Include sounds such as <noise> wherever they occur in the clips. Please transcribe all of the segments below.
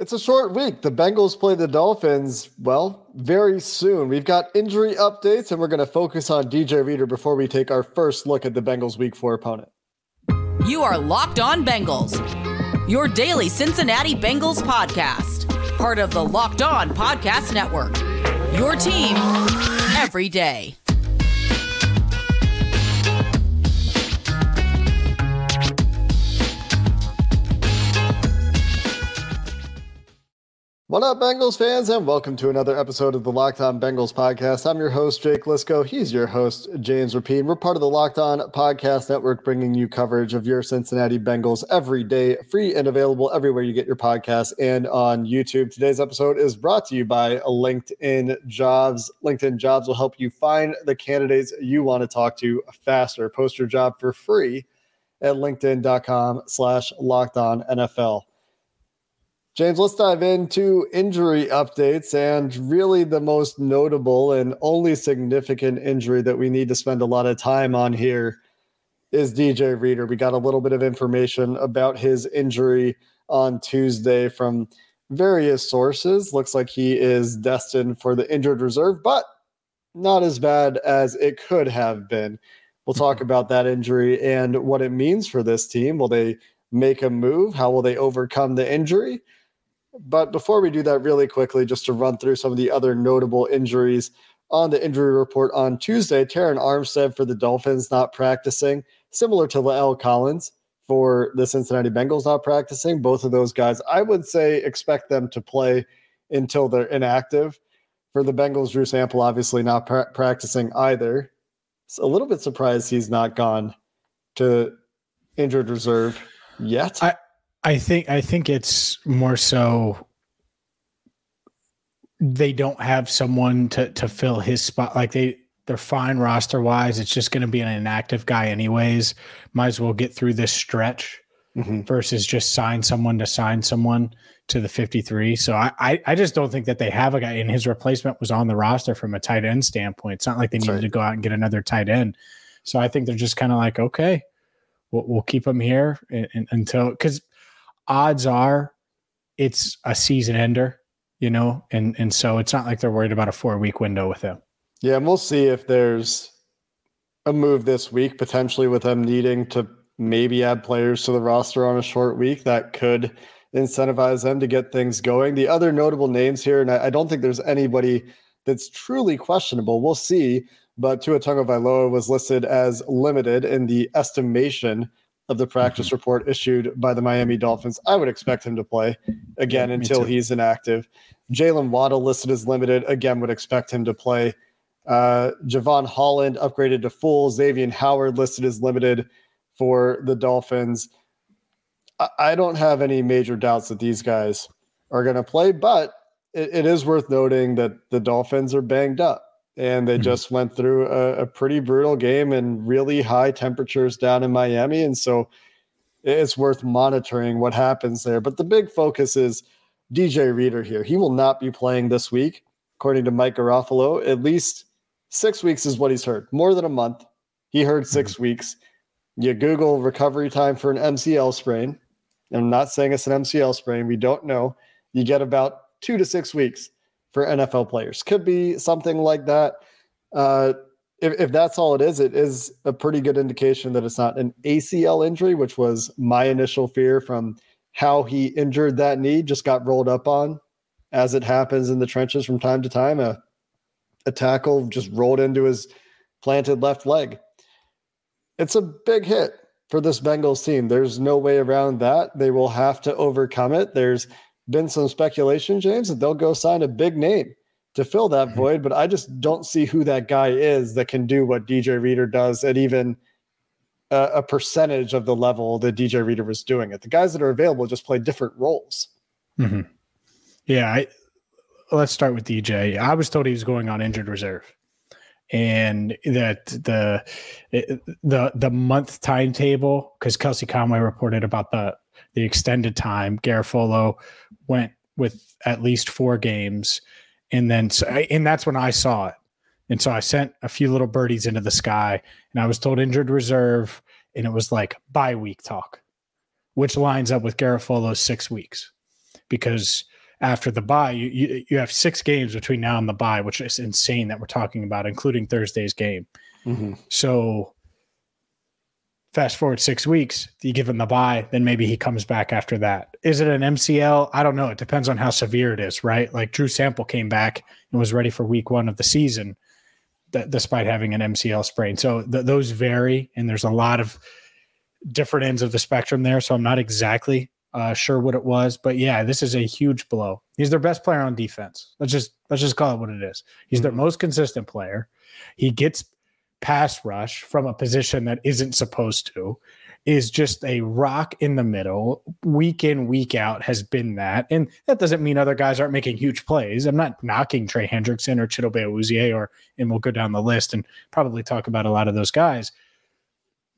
It's a short week. The Bengals play the Dolphins, well, very soon. We've got injury updates, and we're going to focus on DJ Reader before we take our first look at the Bengals' week four opponent. You are Locked On Bengals, your daily Cincinnati Bengals podcast, part of the Locked On Podcast Network. Your team every day. What up, Bengals fans, and welcome to another episode of the Locked On Bengals podcast. I'm your host, Jake Liscow. He's your host, James Rapien. We're part of the Locked On Podcast Network, bringing you coverage of your Cincinnati Bengals every day, free and available everywhere you get your podcasts and on YouTube. Today's episode is brought to you by LinkedIn Jobs. LinkedIn Jobs will help you find the candidates you want to talk to faster. Post your job for free at linkedin.com slash locked on NFL. James, let's dive into injury updates and really the most notable and only significant injury that we need to spend a lot of time on here is DJ Reader. We got a little bit of information about his injury on Tuesday from various sources. Looks like he is destined for the injured reserve, but not as bad as it could have been. We'll talk <laughs> about that injury and what it means for this team. Will they make a move? How will they overcome the injury? But before we do that, really quickly, just to run through some of the other notable injuries on the injury report on Tuesday, Terron Armstead for the Dolphins not practicing, similar to La'el Collins for the Cincinnati Bengals not practicing. Both of those guys, I would say, expect them to play until they're inactive. For the Bengals, Drew Sample obviously not pra- practicing either. It's a little bit surprised he's not gone to injured reserve yet. I, I think I think it's more so they don't have someone to to fill his spot. Like they they're fine roster wise. It's just going to be an inactive guy anyways. Might as well get through this stretch mm-hmm. versus just sign someone to sign someone to the 53. So I, I, I just don't think that they have a guy and his replacement was on the roster from a tight end standpoint. It's not like they needed right. to go out and get another tight end. So I think they're just kind of like, okay, we'll, we'll keep him here and, and, until because odds are it's a season ender, you know, and and so it's not like they're worried about a four week window with him. Yeah, and we'll see if there's a move this week potentially with them needing to maybe add players to the roster on a short week that could incentivize them to get things going. The other notable names here, and I, I don't think there's anybody that's truly questionable. We'll see. But Tua Tagovailoa was listed as limited in the estimation of the practice mm-hmm. report issued by the Miami Dolphins. I would expect him to play again yeah, until he's inactive. Jaylen Waddle listed as limited. Again, would expect him to play. Uh, Jevon Holland upgraded to full. Xavier Howard listed as limited for the Dolphins. I, I don't have any major doubts that these guys are going to play, but it, it is worth noting that the Dolphins are banged up and they mm-hmm. just went through a, a, pretty brutal game and really high temperatures down in Miami. And so it's worth monitoring what happens there. But the big focus is DJ Reader here. He will not be playing this week, according to Mike Garafolo. At least six weeks is what he's heard, more than a month. He heard 6 mm-hmm. weeks. You Google recovery time for an MCL sprain. I'm not saying it's an MCL sprain. We don't know. You get about two to six weeks for NFL players. Could be something like that. Uh, if, if that's all it is, it is a pretty good indication that it's not an ACL injury, which was my initial fear from how he injured that knee, just got rolled up on, as it happens in the trenches from time to time. A, a tackle just rolled into his planted left leg. It's a big hit for this Bengals team. There's no way around that. They will have to overcome it. There's been some speculation, James, that they'll go sign a big name to fill that mm-hmm. void, but I just don't see who that guy is that can do what DJ Reader does at even a, a percentage of the level that DJ Reader was doing it. The guys that are available just play different roles. Mm-hmm. Yeah, I, let's start with DJ. I was told he was going on injured reserve. and that the the the month timetable because Kelsey Conway reported about the the extended time. Garafolo went with at least four games, and then so, and that's when I saw it. And so I sent a few little birdies into the sky, and I was told injured reserve, and it was like bye week talk, which lines up with Garafolo's six weeks, because after the bye, you, you, you have six games between now and the bye, which is insane that we're talking about, including Thursday's game. Mm-hmm. So fast forward six weeks, you give him the bye, then maybe he comes back after that. Is it an MCL? I don't know. It depends on how severe it is, right? Like Drew Sample came back and was ready for week one of the season, th- despite having an MCL sprain. So th- those vary, and there's a lot of different ends of the spectrum there. So I'm not exactly uh, sure what it was, but yeah, this is a huge blow. He's their best player on defense. Let's just let's just call it what it is. He's mm-hmm. their most consistent player. He gets pass rush from a position that isn't supposed to. Is just a rock in the middle, week in, week out, has been that. And that doesn't mean other guys aren't making huge plays. I'm not knocking Trey Hendrickson or Chidobe Awuzie, or and we'll go down the list and probably talk about a lot of those guys.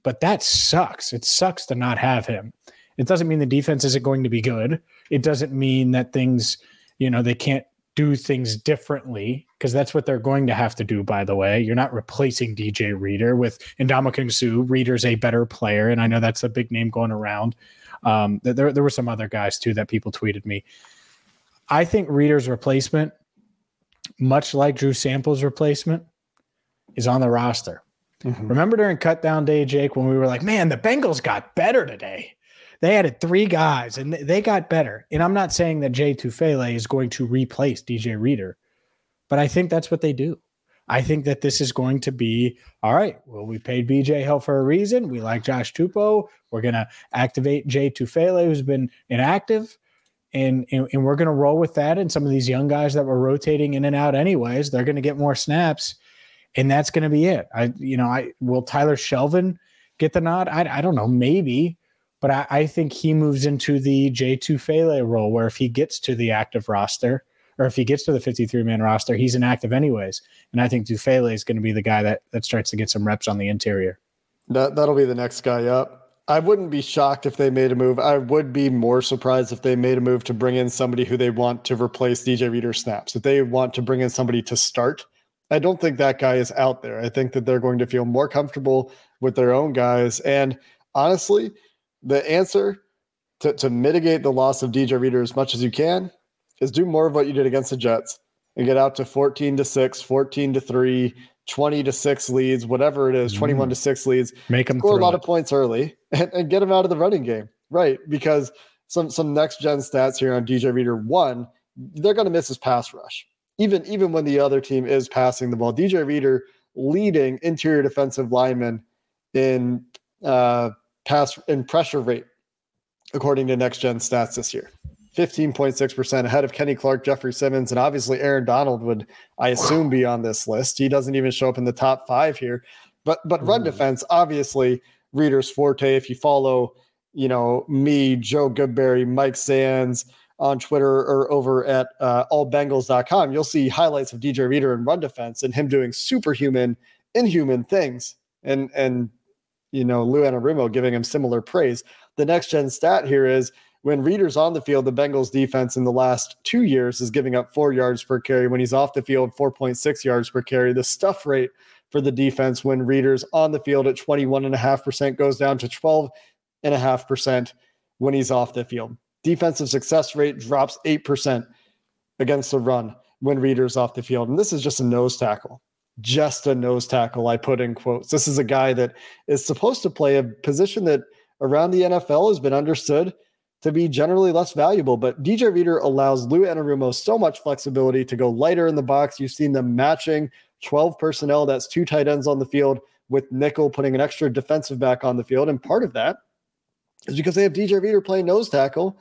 But that sucks. It sucks to not have him. It doesn't mean the defense isn't going to be good. It doesn't mean that things, you know, they can't do things differently because that's what they're going to have to do. By the way, you're not replacing DJ Reader with Ndamukong Suh. Reader's a better player, and I know that's a big name going around. Um, there, there were some other guys too that people tweeted me. I think Reader's replacement, much like Drew Sample's replacement, is on the roster. Mm-hmm. Remember during cut down day, Jake, when we were like, man, the Bengals got better today. They added three guys and they got better. And I'm not saying that Jay Tufele is going to replace DJ Reader, but I think that's what they do. I think that this is going to be all right. Well, we paid BJ Hill for a reason. We like Josh Tupou. We're going to activate Jay Tufele, who's been inactive. And, and, and we're going to roll with that. And some of these young guys that were rotating in and out, anyways, they're going to get more snaps. And that's going to be it. I, you know, I will Tyler Shelvin get the nod? I, I don't know, maybe. But I, I think he moves into the Jay Tufele role where if he gets to the active roster or if he gets to the 53 man roster, he's inactive anyways. And I think Tufele is going to be the guy that, that starts to get some reps on the interior. That, that'll be the next guy up. I wouldn't be shocked if they made a move. I would be more surprised if they made a move to bring in somebody who they want to replace DJ Reader snaps. If they want to bring in somebody to start, I don't think that guy is out there. I think that they're going to feel more comfortable with their own guys. And honestly, the answer to, to mitigate the loss of DJ Reader as much as you can is do more of what you did against the Jets and get out to 14 to 6, 14 to 3, 20 to 6 leads, whatever it is, mm. 21 to 6 leads. Make them score a lot it. of points early <laughs> and, and get them out of the running game. Right. Because some some next gen stats here on DJ Reader. One, they're going to miss his pass rush. Even even when the other team is passing the ball. DJ Reader leading interior defensive lineman in uh pass and pressure rate, according to next gen stats this year. 15.6% ahead of Kenny Clark, Jeffery Simmons, and obviously Aaron Donald would, I assume, be on this list. He doesn't even show up in the top five here. But but run defense, obviously, Reader's forte. If you follow, you know, me, Joe Goodberry, Mike Sands on Twitter or over at uh, allbengals.com, you'll see highlights of DJ Reader and run defense and him doing superhuman, inhuman things. And and you know, Lou Anarumo giving him similar praise. The next gen stat here is when Reader's on the field, the Bengals defense in the last two years is giving up four yards per carry. When he's off the field, 4.6 yards per carry. The stuff rate for the defense when Reader's on the field at 21.5% goes down to 12.5% when he's off the field. Defensive success rate drops 8% against the run when Reader's off the field. And this is just a nose tackle just a nose tackle. I put in quotes. This is a guy that is supposed to play a position that around the NFL has been understood to be generally less valuable. But DJ Reader allows Lou Anarumo so much flexibility to go lighter in the box. You've seen them matching 12 personnel. That's two tight ends on the field with nickel putting an extra defensive back on the field. And part of that is because they have DJ Reader playing nose tackle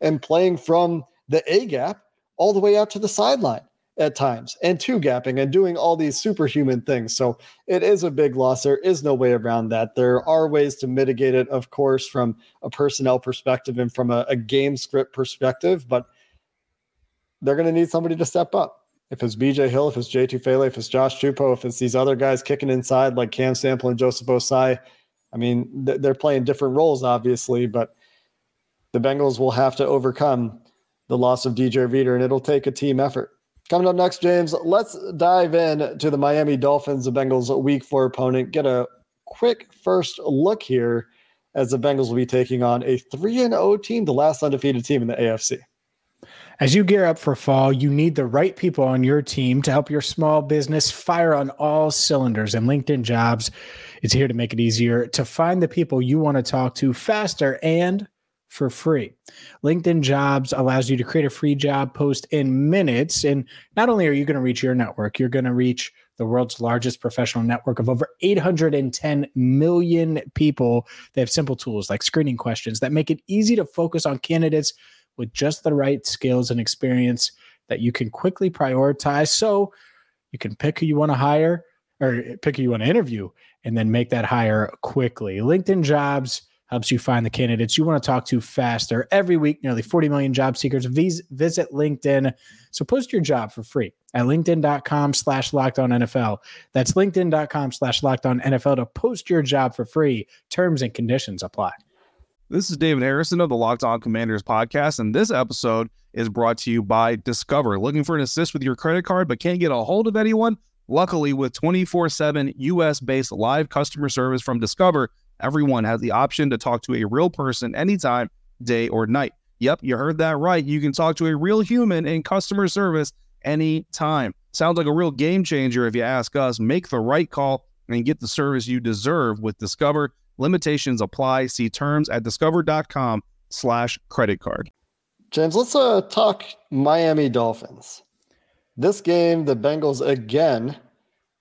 and playing from the A gap all the way out to the sideline at times and two gapping and doing all these superhuman things. So it is a big loss. There is no way around that. There are ways to mitigate it, of course, from a personnel perspective and from a, a game script perspective, but they're going to need somebody to step up. if it's BJ Hill, if it's Jay Tufele, if it's Josh Tupou, if it's these other guys kicking inside like Cam Sample and Joseph Ossai, I mean, they're playing different roles, obviously, but the Bengals will have to overcome the loss of DJ Reader, and it'll take a team effort. Coming up next, James, let's dive in to the Miami Dolphins, the Bengals' week four opponent. Get a quick first look here as the Bengals will be taking on a 3 0 team, the last undefeated team in the AFC. As you gear up for fall, you need the right people on your team to help your small business fire on all cylinders. And LinkedIn Jobs is here to make it easier to find the people you want to talk to faster and for free. LinkedIn Jobs allows you to create a free job post in minutes. And not only are you going to reach your network, you're going to reach the world's largest professional network of over 810 million people. They have simple tools like screening questions that make it easy to focus on candidates with just the right skills and experience that you can quickly prioritize so you can pick who you want to hire or pick who you want to interview and then make that hire quickly. LinkedIn Jobs helps you find the candidates you want to talk to faster. Every week, nearly 40 million job seekers visit LinkedIn. So post your job for free at LinkedIn.com slash locked on NFL. That's LinkedIn.com slash locked on NFL to post your job for free. Terms and conditions apply. This is David Harrison of the Locked On Commanders podcast, and this episode is brought to you by Discover. Looking for an assist with your credit card but can't get a hold of anyone? Luckily, with 24 7 US based live customer service from Discover, everyone has the option to talk to a real person anytime, day or night. Yep, you heard that right. You can talk to a real human in customer service anytime. Sounds like a real game changer if you ask us. Make the right call and get the service you deserve with Discover. Limitations apply. See terms at discover.com slash credit card. James, let's uh, talk Miami Dolphins. This game, the Bengals again,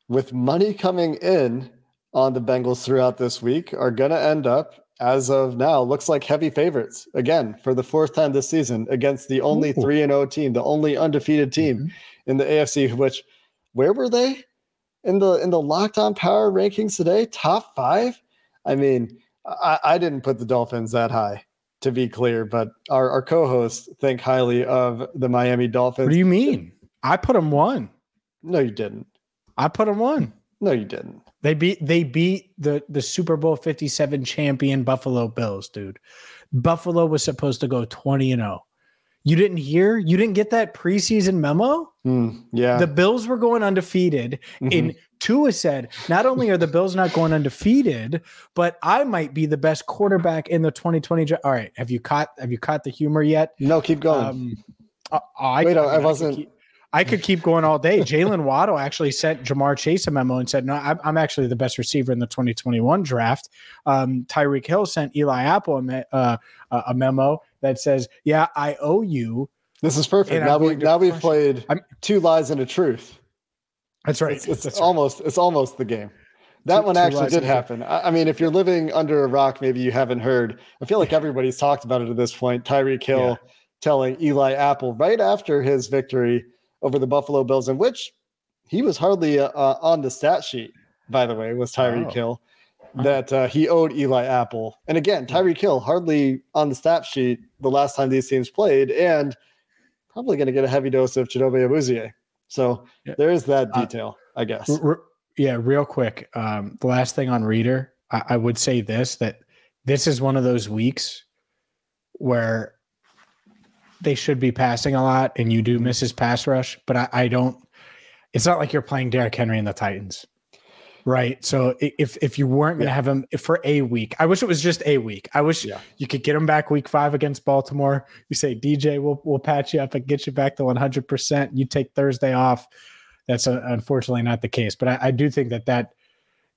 with money coming in on the Bengals throughout this week, are going to end up, as of now, looks like heavy favorites again for the fourth time this season against the only 3 0 team, the only undefeated team mm-hmm. in the AFC, which where were they in the in the locked on power rankings today? Top five? I mean, I, I didn't put the Dolphins that high, to be clear, but our, our co-hosts think highly of the Miami Dolphins. What do you mean? I put them one. No, you didn't. I put them one. No, you didn't. They beat they beat the the Super Bowl 57 champion Buffalo Bills, dude. Buffalo was supposed to go 20 and 0. You didn't hear? You didn't get that preseason memo? Mm, yeah. The Bills were going undefeated. Mm-hmm. And Tua said, not only are the Bills not going undefeated, but I might be the best quarterback in the 2020. All right. Have you caught have you caught the humor yet? No, keep going. Um, uh, I, Wait, I, I wasn't. I keep, I could keep going all day. Jaylen Waddle actually sent Ja'Marr Chase a memo and said, "No, I'm, I'm actually the best receiver in the 2021 draft." Um, Tyreek Hill sent Eli Apple a, uh, a memo that says, "Yeah, I owe you." This is perfect. Now we now we've played I'm, two lies and a truth. That's right. It's, it's that's almost right. it's almost the game. That two, one actually did happen. I, I mean, if you're living under a rock, maybe you haven't heard. I feel like everybody's talked about it at this point. Tyreek Hill yeah. telling Eli Apple right after his victory over the Buffalo Bills, in which he was hardly uh, uh on the stat sheet. By the way, was Tyreek oh. Hill that uh, he owed Eli Apple. And again, hmm. Tyreek Hill hardly on the stat sheet the last time these teams played, and probably going to get a heavy dose of Chidobe Awuzie. So yeah. there is that uh, detail, uh, I guess. R- yeah, real quick. Um, the last thing on Reader, I-, I would say this that this is one of those weeks where they should be passing a lot, and you do miss his pass rush, but I, I don't. It's not like you're playing Derrick Henry and the Titans. Right. So if if you weren't going to yeah. have him for a week, I wish it was just a week. I wish yeah. you could get him back week five against Baltimore. You say DJ, we'll we'll patch you up and get you back to 100. percent You take Thursday off. That's uh, unfortunately not the case. But I, I do think that that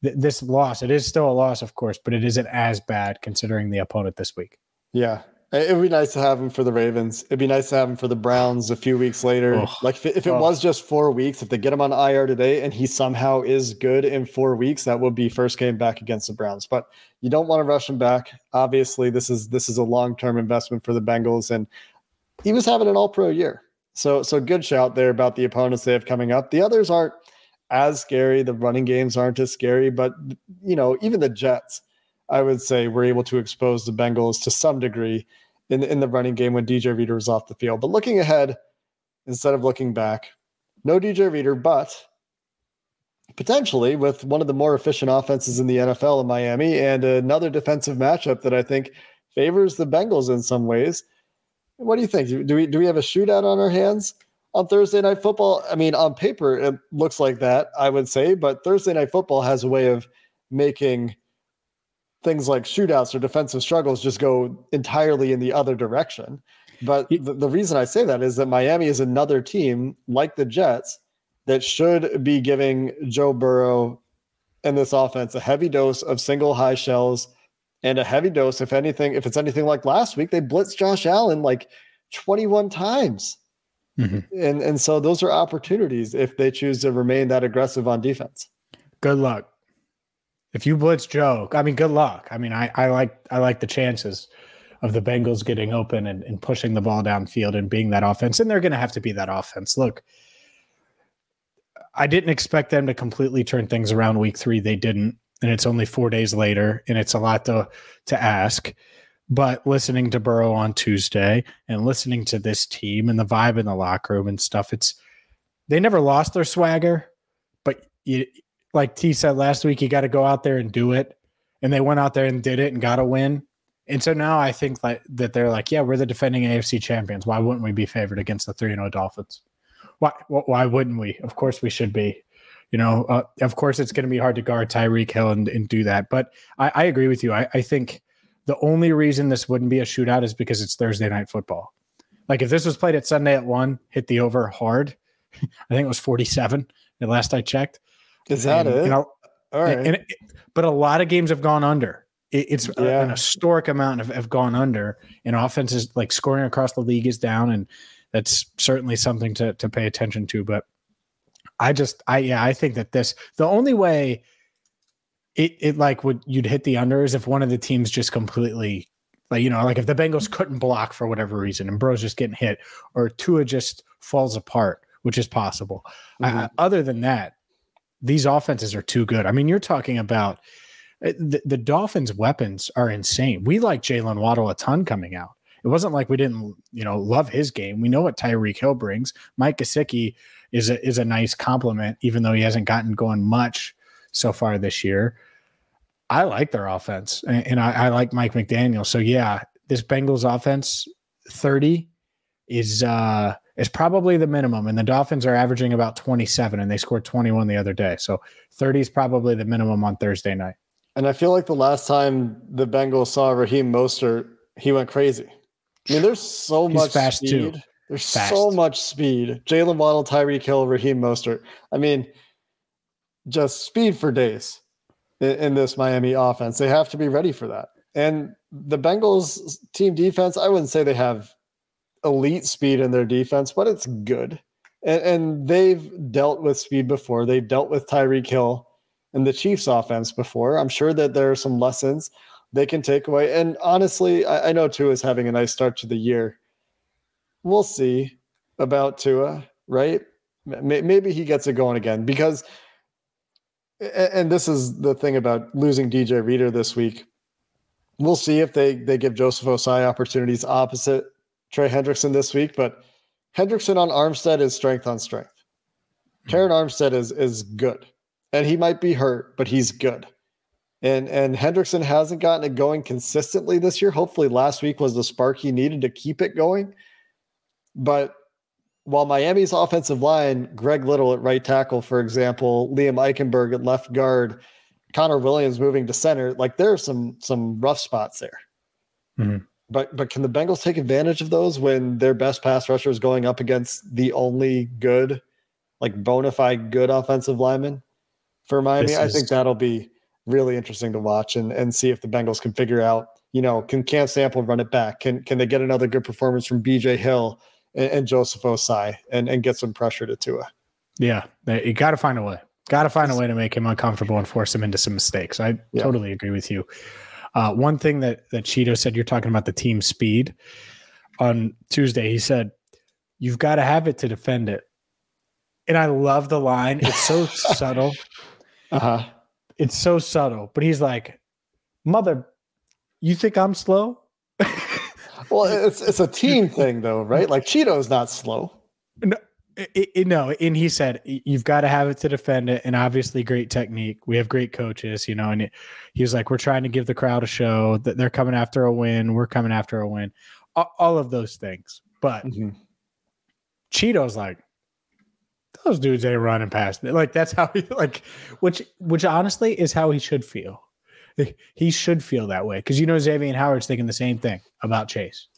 th- this loss, it is still a loss, of course, but it isn't as bad considering the opponent this week. Yeah, it would be nice to have him for the Ravens. It'd be nice to have him for the Browns a few weeks later. Oh, like if, if it oh. was just four weeks, if they get him on IR today and he somehow is good in four weeks, that would be first game back against the Browns. But you don't want to rush him back. Obviously, this is this is a long term investment for the Bengals, and he was having an All Pro year. So so good shout there about the opponents they have coming up. The others aren't as scary. The running games aren't as scary, but you know even the Jets I would say we're able to expose the Bengals to some degree in in the running game when DJ Reader was off the field. But looking ahead, instead of looking back, no DJ Reader, but potentially with one of the more efficient offenses in the NFL in Miami and another defensive matchup that I think favors the Bengals in some ways. What do you think? Do we do we have a shootout on our hands on Thursday night football? I mean, on paper it looks like that, I would say, but Thursday night football has a way of making things like shootouts or defensive struggles just go entirely in the other direction. But the, the reason I say that is that Miami is another team like the Jets that should be giving Joe Burrow and this offense a heavy dose of single high shells and a heavy dose, if anything, if it's anything like last week, they blitzed Josh Allen like 21 times. Mm-hmm. And and so those are opportunities if they choose to remain that aggressive on defense. Good luck. If you blitz Joe, I mean, good luck. I mean, I, I like I like the chances of the Bengals getting open and, and pushing the ball downfield and being that offense. And they're going to have to be that offense. Look, I didn't expect them to completely turn things around week three. They didn't. And it's only four days later, and it's a lot to, to ask. But listening to Burrow on Tuesday and listening to this team and the vibe in the locker room and stuff, it's they never lost their swagger, but you, like T said last week, you got to go out there and do it. And they went out there and did it and got a win. And so now I think like that they're like, yeah, we're the defending AFC champions. Why wouldn't we be favored against the 3 0 Dolphins? Why, why wouldn't we? Of course we should be. You know, uh, of course it's going to be hard to guard Tyreek Hill and, and do that. But I, I agree with you. I, I think the only reason this wouldn't be a shootout is because it's Thursday night football. Like if this was played at Sunday at one, hit the over hard. <laughs> I think it was 47 the last I checked. Is that and, it? You know, All right. And, but a lot of games have gone under. It, it's Yeah. an historic amount of have gone under, and offenses like scoring across the league is down, and that's certainly something to to pay attention to. But I just, I yeah, I think that this the only way it it like would you'd hit the under is if one of the teams just completely like you know like if the Bengals couldn't block for whatever reason and Burrow's just getting hit or Tua just falls apart, which is possible. Mhm. I- other than that, these offenses are too good. I mean, you're talking about uh, the, the Dolphins' weapons are insane. We like Jaylen Waddle a ton coming out. It wasn't like we didn't, you know, love his game. We know what Tyreek Hill brings. Mike Gesicki is a is a nice compliment, even though he hasn't gotten going much so far this year. I like their offense, and, and I, I like Mike McDaniel. So yeah, this Bengals offense, thirty is uh is probably the minimum, and the Dolphins are averaging about twenty seven, and they scored twenty one the other day. So thirty is probably the minimum on Thursday night. And I feel like the last time the Bengals saw Raheem Mostert, he went crazy. I mean, there's so He's much fast, too. speed. There's Fast. so much speed. Jaylen Waddle, Tyreek Hill, Raheem Mostert. I mean, just speed for days in, in this Miami offense. They have to be ready for that. And the Bengals team defense, I wouldn't say they have elite speed in their defense, but it's good. And, and they've dealt with speed before. They've dealt with Tyreek Hill and the Chiefs offense before. I'm sure that there are some lessons they can take away. And honestly, I, I know Tua is having a nice start to the year. We'll see about Tua, right? May- Maybe he gets it going again because, and this is the thing about losing DJ Reader this week. We'll see if they they give Joseph Ossai opportunities opposite Trey Hendrickson this week, but Hendrickson on Armstead is strength on strength. Terron Armstead is is good, and he might be hurt, but he's good. And and Hendrickson hasn't gotten it going consistently this year. Hopefully, last week was the spark he needed to keep it going. But while Miami's offensive line, Greg Little at right tackle, for example, Liam Eichenberg at left guard, Connor Williams moving to center, like there are some some rough spots there. Mhm. But but can the Bengals take advantage of those when their best pass rusher is going up against the only good, like bona fide good offensive lineman for Miami? This I is- think that'll be really interesting to watch and, and see if the Bengals can figure out, you know, can Cam Sample run it back? Can can they get another good performance from BJ Hill and, and Joseph Ossai and, and get some pressure to Tua? Yeah, you got to find a way. Got to find a way to make him uncomfortable and force him into some mistakes. I Yeah. totally agree with you. Uh, one thing that that Cheeto said, you're talking about the team speed. On Tuesday, he said, "You've got to have it to defend it," and I love the line. It's so <laughs> subtle. Uh-huh. It's so subtle, but he's like, "Mother, you think I'm slow?" Well, it's it's a team thing though, right? Like Cheeto's not slow. It, it, no, and he said you've got to have it to defend it, and obviously great technique. We have great coaches, you know. And it, he was like, "We're trying to give the crowd a show that they're coming after a win. We're coming after a win. All, all of those things." But mm-hmm. Cheeto's like, those dudes ain't running past me. Like that's how he like, which which honestly is how he should feel. He should feel that way because you know Xavier and Howard's thinking the same thing about Chase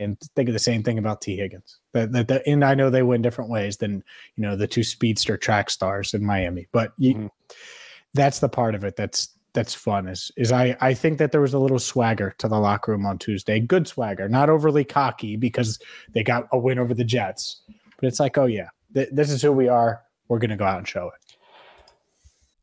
and thinking the same thing about Tee Higgins. That, that, that, and I know they win different ways than you know the two speedster track stars in Miami, but you, mm-hmm. that's the part of it that's that's fun. Is is I I think that there was a little swagger to the locker room on Tuesday, good swagger, not overly cocky because they got a win over the Jets, but it's like oh yeah, th- this is who we are. We're gonna go out and show it.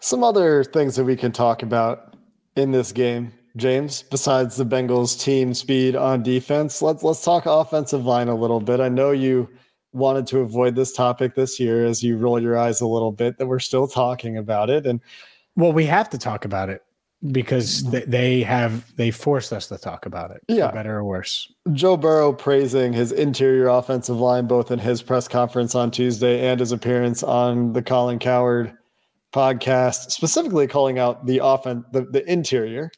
Some other things that we can talk about in this game, James, besides the Bengals team speed on defense, let's let's talk offensive line a little bit. I know you wanted to avoid this topic this year as you roll your eyes a little bit that we're still talking about it. And well we have to talk about it because mm-hmm. they have they forced us to talk about it yeah. better or worse. Joe burrow praising his interior offensive line both in his press conference on tuesday and his appearance on the colin cowherd podcast, specifically calling out the offense, the, the interior.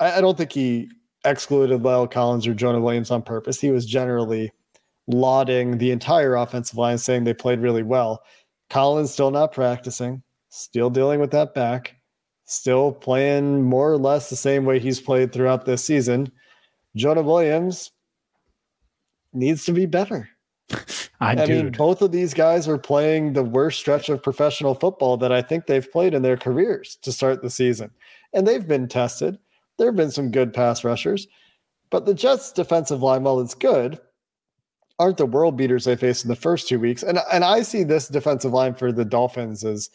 I, I don't think he excluded La'el Collins or Jonah Williams on purpose. He was generally lauding the entire offensive line, saying they played really well. Collins still not practicing, still dealing with that back, still playing more or less the same way he's played throughout this season. Jonah Williams needs to be better. I, I mean, both of these guys are playing the worst stretch of professional football that I think they've played in their careers to start the season. And they've been tested. There have been some good pass rushers, but the Jets' defensive line, while it's good, aren't the world beaters they faced in the first two weeks. And, and I see this defensive line for the Dolphins as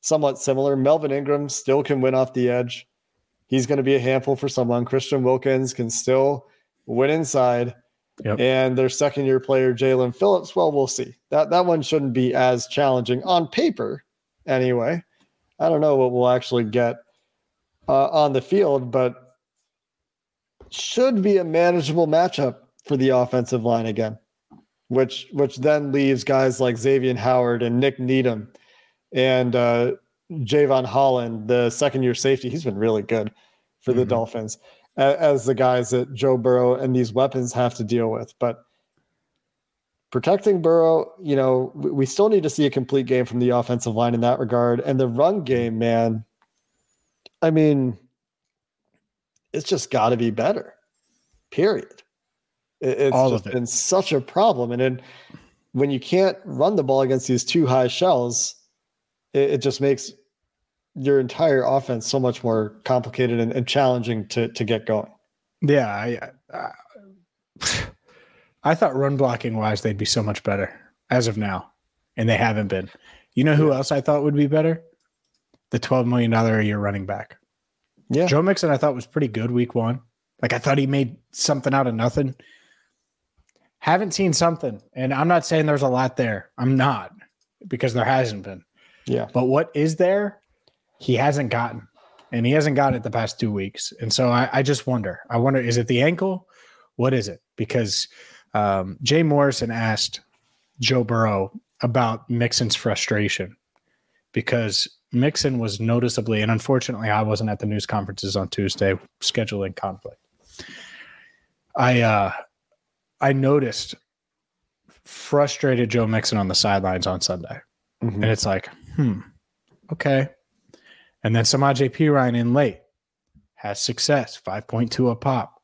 somewhat similar. Melvin Ingram still can win off the edge. He's going to be a handful for someone. Christian Wilkins can still win inside. Yep. And their second year player, Jaelan Phillips, well, we'll see. That that one shouldn't be as challenging on paper, anyway. I don't know what we'll actually get uh, on the field, but should be a manageable matchup for the offensive line again, which which then leaves guys like Xavier Howard and Nik Needham and uh, Jevon Holland, the second year safety. He's been really good for the mm-hmm. Dolphins as the guys that Joe Burrow and these weapons have to deal with. But protecting Burrow, you know, we still need to see a complete game from the offensive line in that regard. And the run game, man, I mean, it's just got to be better. Period. It's All just been such a problem. And then when you can't run the ball against these two high shells, it, it just makes your entire offense so much more complicated and, and challenging to to get going. Yeah, I, uh, I thought run blocking wise they'd be so much better as of now, and they haven't been. You know who else I thought would be better? The twelve million dollar a year running back. Yeah, Joe Mixon I thought was pretty good week one. Like I thought he made something out of nothing. Haven't seen something, and I'm not saying there's a lot there. I'm not because there hasn't been. Yeah, but what is there he hasn't gotten, and he hasn't gotten it the past two weeks. And so I, I just wonder. I wonder is it the ankle? What is it? Because um, Jay Morrison asked Joe Burrow about Mixon's frustration because Mixon was noticeably, and unfortunately, I wasn't at the news conferences on Tuesday, scheduling conflict. I uh, I noticed frustrated Joe Mixon on the sidelines on Sunday, mm-hmm. and it's like, hmm, okay, and then Samaj P. Ryan in late has success, 5.2 a pop.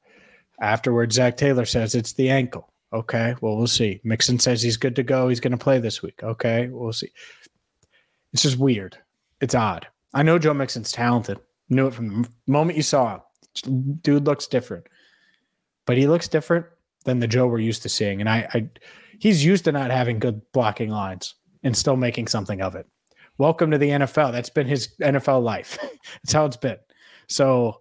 Afterwards, Zac Taylor says it's the ankle. Okay, well, we'll see. Mixon says he's good to go. He's going to play this week. Okay, we'll see. It's just weird. It's odd. I know Joe Mixon's talented. Knew it from the moment you saw him. Dude looks different. But he looks different than the Joe we're used to seeing. And I, I he's used to not having good blocking lines and still making something of it. Welcome to the NFL. That's been his NFL life. <laughs> That's how it's been. So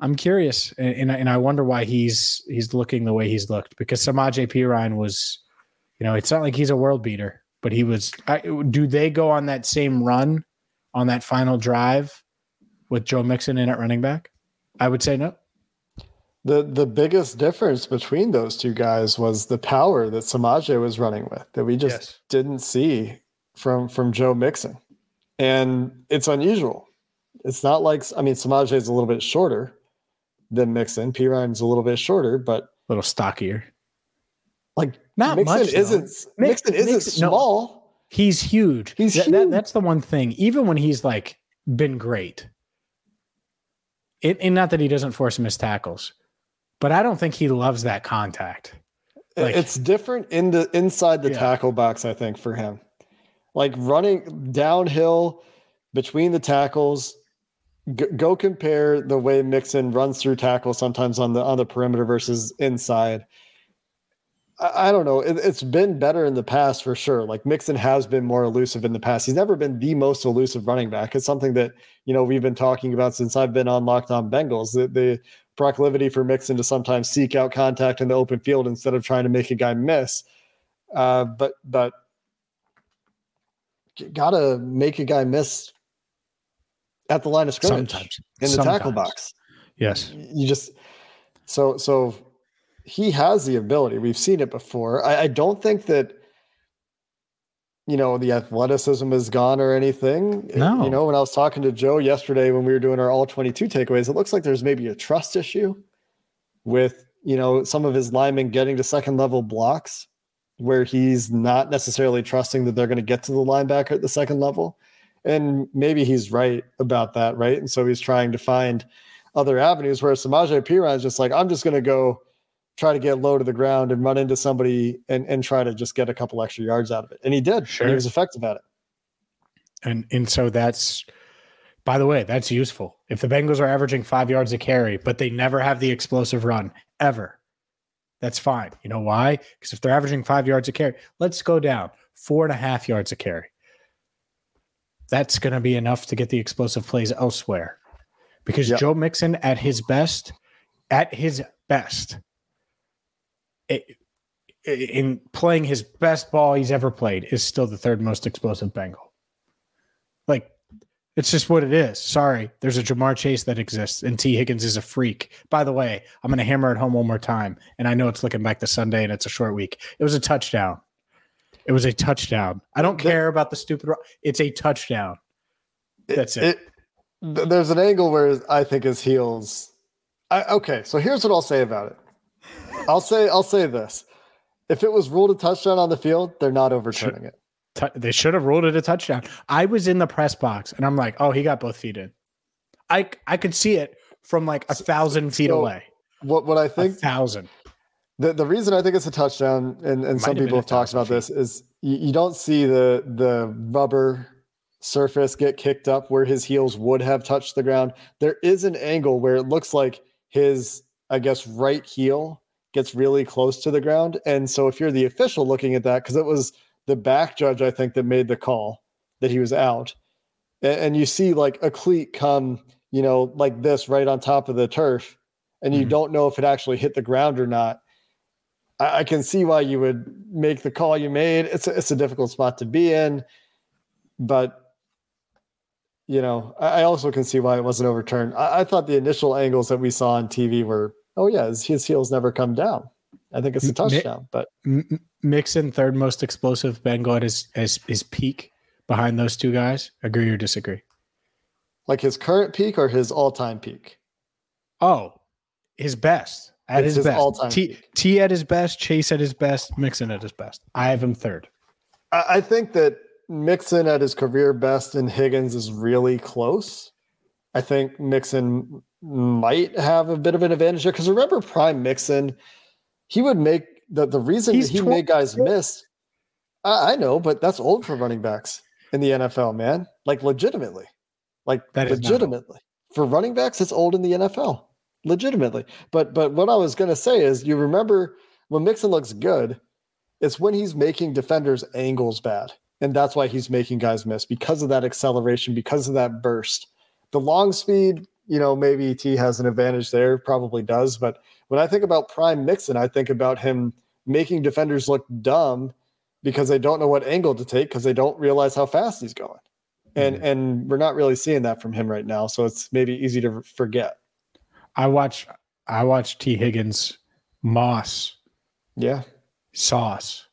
I'm curious, and, and, and I wonder why he's he's looking the way he's looked because Samaje Perine was, you know, it's not like he's a world beater, but he was. I, do they go on that same run on that final drive with Joe Mixon in at running back? I would say no. The the biggest difference between those two guys was the power that Samaje was running with that we just yes. didn't see from from Joe Mixon. And it's unusual. It's not like I mean Samaje is a little bit shorter than Mixon. Perine's a little bit shorter, but a little stockier. Like not Mixon much, isn't Mixon, Mixon isn't Mixon, small. No, he's huge. He's that, huge. That, that's the one thing. Even when he's like been great, it, and not that he doesn't force missed tackles, but I don't think he loves that contact. Like, it's different in the inside the yeah. tackle box, I think, for him. Like running downhill between the tackles. G- go compare the way Mixon runs through tackles sometimes on the on the perimeter versus inside. I, I don't know. It, it's been better in the past for sure. Like Mixon has been more elusive in the past. He's never been the most elusive running back. It's something that you know we've been talking about since I've been on Locked On Bengals. The, the proclivity for Mixon to sometimes seek out contact in the open field instead of trying to make a guy miss. Uh, but but gotta make a guy miss at the line of scrimmage sometimes. in the sometimes. tackle box. Yes, you just so so he has the ability. We've seen it before. I, I don't think that you know, the athleticism is gone or anything. No. You know, when I was talking to Joe yesterday when we were doing our all 22 takeaways, it looks like there's maybe a trust issue with, you know, some of his linemen getting to second level blocks where he's not necessarily trusting that they're going to get to the linebacker at the second level. And maybe he's right about that, right? And so he's trying to find other avenues where Samaje Perine is just like, I'm just going to go try to get low to the ground and run into somebody and, and try to just get a couple extra yards out of it. And he did. Sure. And he was effective at it. And and so that's by the way, that's useful. If the Bengals are averaging five yards a carry, but they never have the explosive run ever, that's fine. You know why? Because if they're averaging five yards a carry, let's go down four and a half yards a carry. That's going to be enough to get the explosive plays elsewhere. Because yep. Joe Mixon at his best, at his best, in playing his best ball he's ever played, is still the third most explosive Bengal. Like, it's just what it is. Sorry, there's a Ja'Marr Chase that exists, and Tee Higgins is a freak. By the way, I'm going to hammer it home one more time. And I know it's looking back to Sunday and it's a short week. It was a touchdown. It was a touchdown. I don't care about the stupid. It's a touchdown. That's it. it, it there's an angle where I think his heels. I, okay, so here's what I'll say about it. I'll say I'll say this: if it was ruled a touchdown on the field, they're not overturning it. They should have ruled it a touchdown. I was in the press box and I'm like, oh, he got both feet in. I I could see it from like a thousand feet so away. What what I think a thousand. The the reason I think it's a touchdown, and, and some people have talked about feet. this, is you, you don't see the the rubber surface get kicked up where his heels would have touched the ground. There is an angle where it looks like his, I guess, right heel gets really close to the ground. And so if you're the official looking at that, because it was the back judge, I think, that made the call that he was out, and, and, you see like a cleat come, you know, like this right on top of the turf, and you mm-hmm. don't know if it actually hit the ground or not. I, I, can see why you would make the call you made. It's a, it's a difficult spot to be in, but you know, I, I also can see why it wasn't overturned. I, I thought the initial angles that we saw on TV were oh yeah, his, his heels never come down. I think it's a touchdown. But Mixon, third most explosive Bengal at his, his his peak behind those two guys. Agree or disagree? Like his current peak or his all time peak? Oh, his best at his, his, best. All-time T, T at his best, Chase at his best, Mixon at his best. I have him third. I, I think that Mixon at his career best and Higgins is really close. I think Mixon might have a bit of an advantage there. Because remember, Prime Mixon, he would make the, the reason He's he 20- made guys miss. I, I, know, but that's old for running backs in the NFL, man. Like legitimately, like that legitimately for running backs, it's old in the NFL. legitimately. But but what I was gonna say is, you remember when Mixon looks good, it's when he's making defenders angles bad, and that's why he's making guys miss because of that acceleration, because of that burst. The long speed, you know, maybe T has an advantage there, probably does. But when I think about prime Mixon, I think about him making defenders look dumb because they don't know what angle to take because they don't realize how fast he's going. And mm-hmm. and we're not really seeing that from him right now, so it's maybe easy to forget. I watch I watch Tee Higgins Moss. Yeah. Sauce.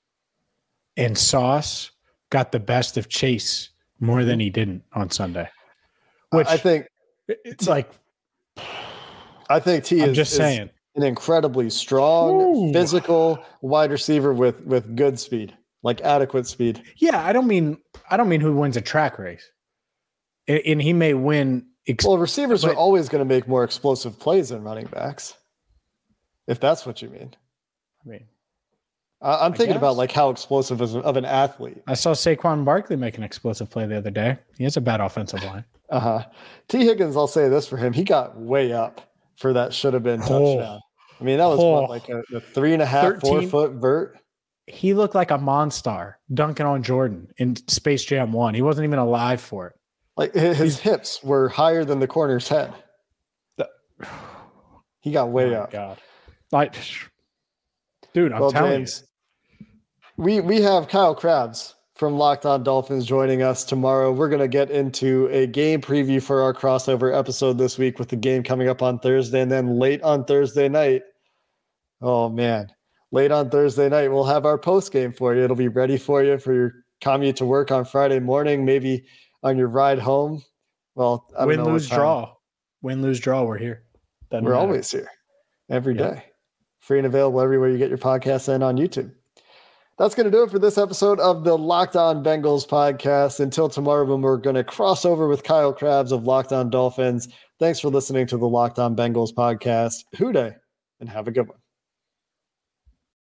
And Sauce got the best of Chase more than he didn't on Sunday. Which I think it's like I think T I'm is just saying an incredibly strong, Ooh. physical wide receiver with with good speed, like adequate speed. Yeah, I don't mean I don't mean who wins a track race, and, he may win. Ex- well, receivers but, are always going to make more explosive plays than running backs, if that's what you mean. I mean, I'm thinking about like how explosive is of an athlete. I saw Saquon Barkley make an explosive play the other day. He has a bad offensive line. Uh huh. Tee Higgins, I'll say this for him: he got way up for that should have been oh. touchdown. I mean, that was oh. what, like a, a, three and a half, 13. four foot vert. He looked like a monster dunking on Jordan in Space Jam One. He wasn't even alive for it. Like his hips were higher than the corner's head. he got way oh up. God, like, dude, I'm well, telling James, you. We we have Kyle Crabbs from Locked On Dolphins joining us tomorrow. We're going to get into a game preview for our crossover episode this week with the game coming up on Thursday. And then late on Thursday night, oh man, late on Thursday night, we'll have our post game for you. It'll be ready for you for your commute to work on Friday morning, maybe on your ride home. Well, I win, lose, draw. Win, lose, draw. We're here. Doesn't we're matter. always here every yep. day. Free and available everywhere you get your podcasts and on YouTube. That's going to do it for this episode of the Locked On Bengals podcast. Until tomorrow, when we're going to cross over with Kyle Crabbs of Locked On Dolphins. Thanks for listening to the Locked On Bengals podcast. Who Dey, and have a good one.